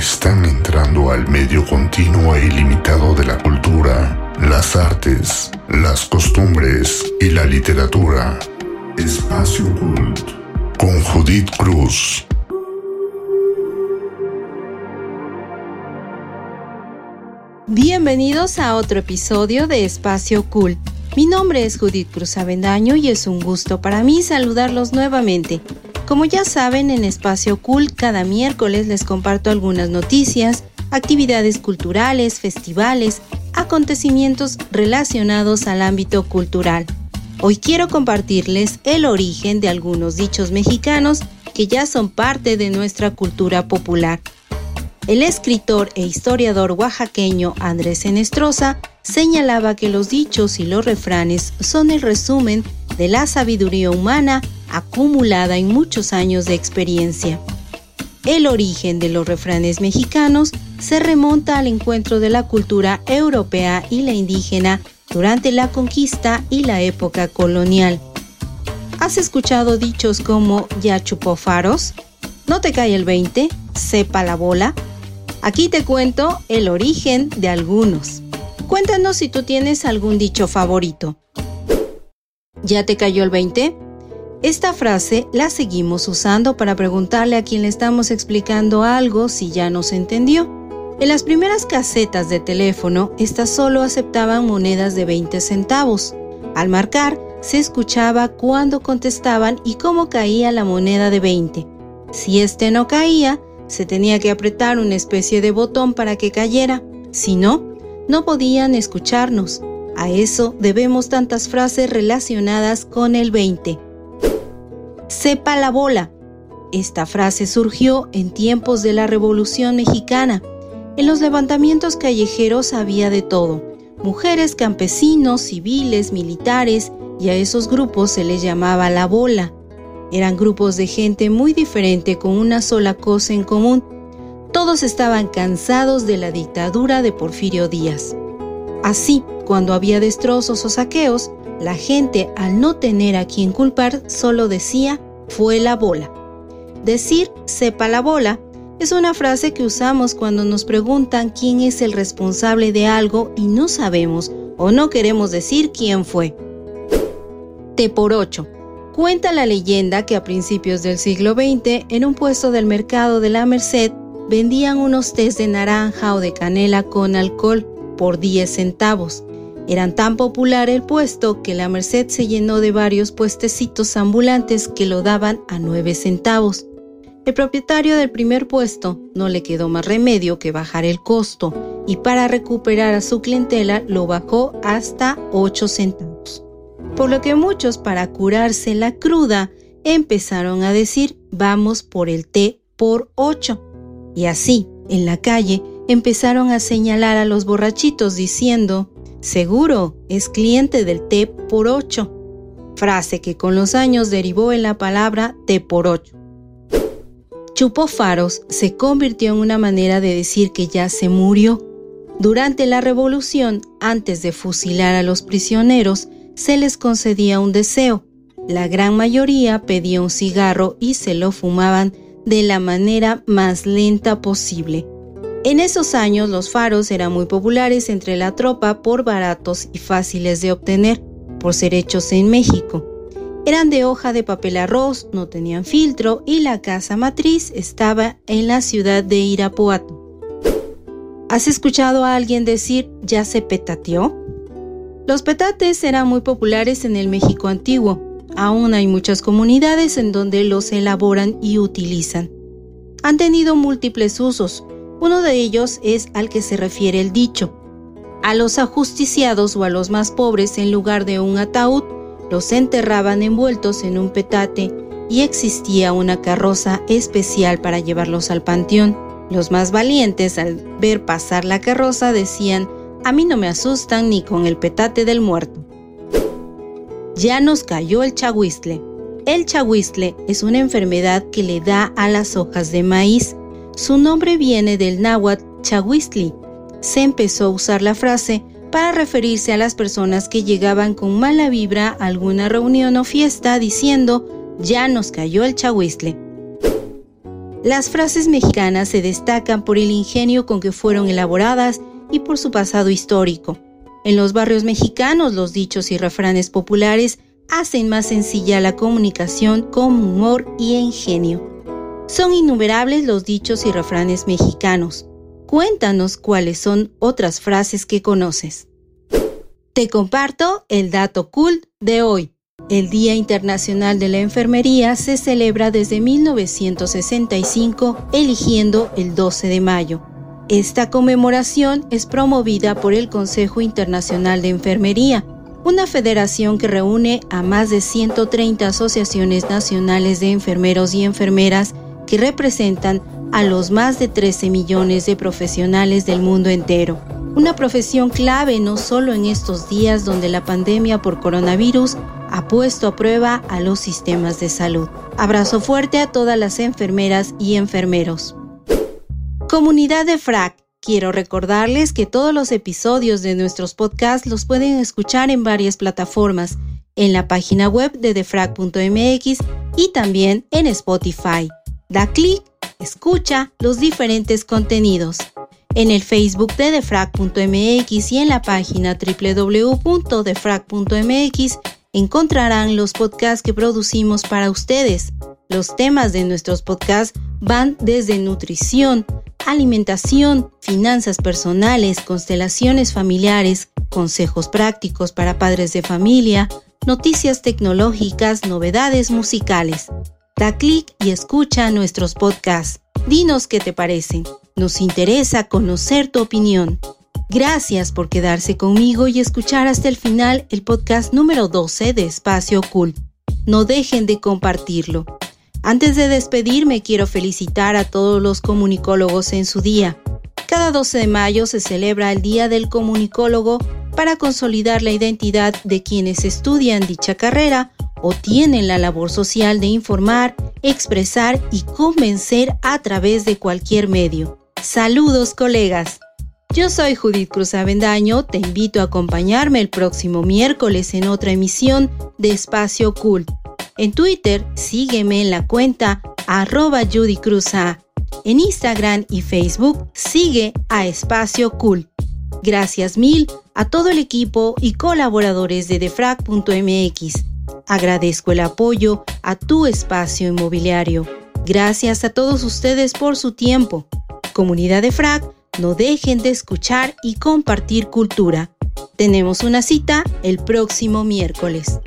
están entrando al medio continuo e ilimitado de la cultura, las artes, las costumbres y la literatura. Espacio Cult con Judith Cruz. Bienvenidos a otro episodio de Espacio Cult. Mi nombre es Judith Cruz Avendaño y es un gusto para mí saludarlos nuevamente. Como ya saben, en Espacio Cool cada miércoles les comparto algunas noticias, actividades culturales, festivales, acontecimientos relacionados al ámbito cultural. Hoy quiero compartirles el origen de algunos dichos mexicanos que ya son parte de nuestra cultura popular. El escritor e historiador oaxaqueño Andrés Enestrosa señalaba que los dichos y los refranes son el resumen de la sabiduría humana acumulada en muchos años de experiencia. El origen de los refranes mexicanos se remonta al encuentro de la cultura europea y la indígena durante la conquista y la época colonial. ¿Has escuchado dichos como ya chupó faros? ¿No te cae el 20? ¿Sepa la bola? Aquí te cuento el origen de algunos. Cuéntanos si tú tienes algún dicho favorito. ¿Ya te cayó el 20? Esta frase la seguimos usando para preguntarle a quien le estamos explicando algo si ya nos entendió. En las primeras casetas de teléfono, estas solo aceptaban monedas de 20 centavos. Al marcar, se escuchaba cuándo contestaban y cómo caía la moneda de 20. Si este no caía, se tenía que apretar una especie de botón para que cayera. Si no, no podían escucharnos. A eso debemos tantas frases relacionadas con el 20 sepa la bola. Esta frase surgió en tiempos de la Revolución Mexicana. En los levantamientos callejeros había de todo, mujeres, campesinos, civiles, militares, y a esos grupos se les llamaba la bola. Eran grupos de gente muy diferente con una sola cosa en común. Todos estaban cansados de la dictadura de Porfirio Díaz. Así, cuando había destrozos o saqueos, la gente, al no tener a quien culpar, solo decía, fue la bola. Decir, sepa la bola, es una frase que usamos cuando nos preguntan quién es el responsable de algo y no sabemos o no queremos decir quién fue. T por 8. Cuenta la leyenda que a principios del siglo XX, en un puesto del mercado de la Merced, vendían unos tés de naranja o de canela con alcohol por 10 centavos. Eran tan popular el puesto que la Merced se llenó de varios puestecitos ambulantes que lo daban a nueve centavos. El propietario del primer puesto no le quedó más remedio que bajar el costo y para recuperar a su clientela lo bajó hasta 8 centavos. Por lo que muchos para curarse la cruda empezaron a decir vamos por el té por 8. Y así, en la calle, empezaron a señalar a los borrachitos diciendo Seguro es cliente del T por 8, frase que con los años derivó en la palabra T por 8. Chupó faros se convirtió en una manera de decir que ya se murió. Durante la revolución, antes de fusilar a los prisioneros, se les concedía un deseo. La gran mayoría pedía un cigarro y se lo fumaban de la manera más lenta posible. En esos años los faros eran muy populares entre la tropa por baratos y fáciles de obtener, por ser hechos en México. Eran de hoja de papel arroz, no tenían filtro y la casa matriz estaba en la ciudad de Irapuato. ¿Has escuchado a alguien decir ya se petateó? Los petates eran muy populares en el México antiguo. Aún hay muchas comunidades en donde los elaboran y utilizan. Han tenido múltiples usos, uno de ellos es al que se refiere el dicho. A los ajusticiados o a los más pobres en lugar de un ataúd, los enterraban envueltos en un petate y existía una carroza especial para llevarlos al panteón. Los más valientes al ver pasar la carroza decían, a mí no me asustan ni con el petate del muerto. Ya nos cayó el chahuistle. El chahuistle es una enfermedad que le da a las hojas de maíz su nombre viene del náhuatl chahuistli. Se empezó a usar la frase para referirse a las personas que llegaban con mala vibra a alguna reunión o fiesta diciendo, ya nos cayó el chahuistle. Las frases mexicanas se destacan por el ingenio con que fueron elaboradas y por su pasado histórico. En los barrios mexicanos los dichos y refranes populares hacen más sencilla la comunicación con humor y ingenio. Son innumerables los dichos y refranes mexicanos. Cuéntanos cuáles son otras frases que conoces. Te comparto el dato cool de hoy. El Día Internacional de la Enfermería se celebra desde 1965, eligiendo el 12 de mayo. Esta conmemoración es promovida por el Consejo Internacional de Enfermería, una federación que reúne a más de 130 asociaciones nacionales de enfermeros y enfermeras que representan a los más de 13 millones de profesionales del mundo entero. Una profesión clave no solo en estos días donde la pandemia por coronavirus ha puesto a prueba a los sistemas de salud. Abrazo fuerte a todas las enfermeras y enfermeros. Comunidad de FRAC, quiero recordarles que todos los episodios de nuestros podcasts los pueden escuchar en varias plataformas, en la página web de defrag.mx y también en Spotify. Da clic, escucha los diferentes contenidos. En el Facebook de defrag.mx y en la página www.defrag.mx encontrarán los podcasts que producimos para ustedes. Los temas de nuestros podcasts van desde nutrición, alimentación, finanzas personales, constelaciones familiares, consejos prácticos para padres de familia, noticias tecnológicas, novedades musicales. Da clic y escucha nuestros podcasts. Dinos qué te parecen. Nos interesa conocer tu opinión. Gracias por quedarse conmigo y escuchar hasta el final el podcast número 12 de Espacio Cool. No dejen de compartirlo. Antes de despedirme, quiero felicitar a todos los comunicólogos en su día. Cada 12 de mayo se celebra el Día del Comunicólogo para consolidar la identidad de quienes estudian dicha carrera o tienen la labor social de informar, expresar y convencer a través de cualquier medio. Saludos colegas. Yo soy Judith Cruz Avendaño, te invito a acompañarme el próximo miércoles en otra emisión de Espacio Cool en Twitter, sígueme en la cuenta arroba Judy En Instagram y Facebook, sigue a Espacio Cool. Gracias mil a todo el equipo y colaboradores de defrag.mx. Agradezco el apoyo a tu espacio inmobiliario. Gracias a todos ustedes por su tiempo. Comunidad de Frag, no dejen de escuchar y compartir cultura. Tenemos una cita el próximo miércoles.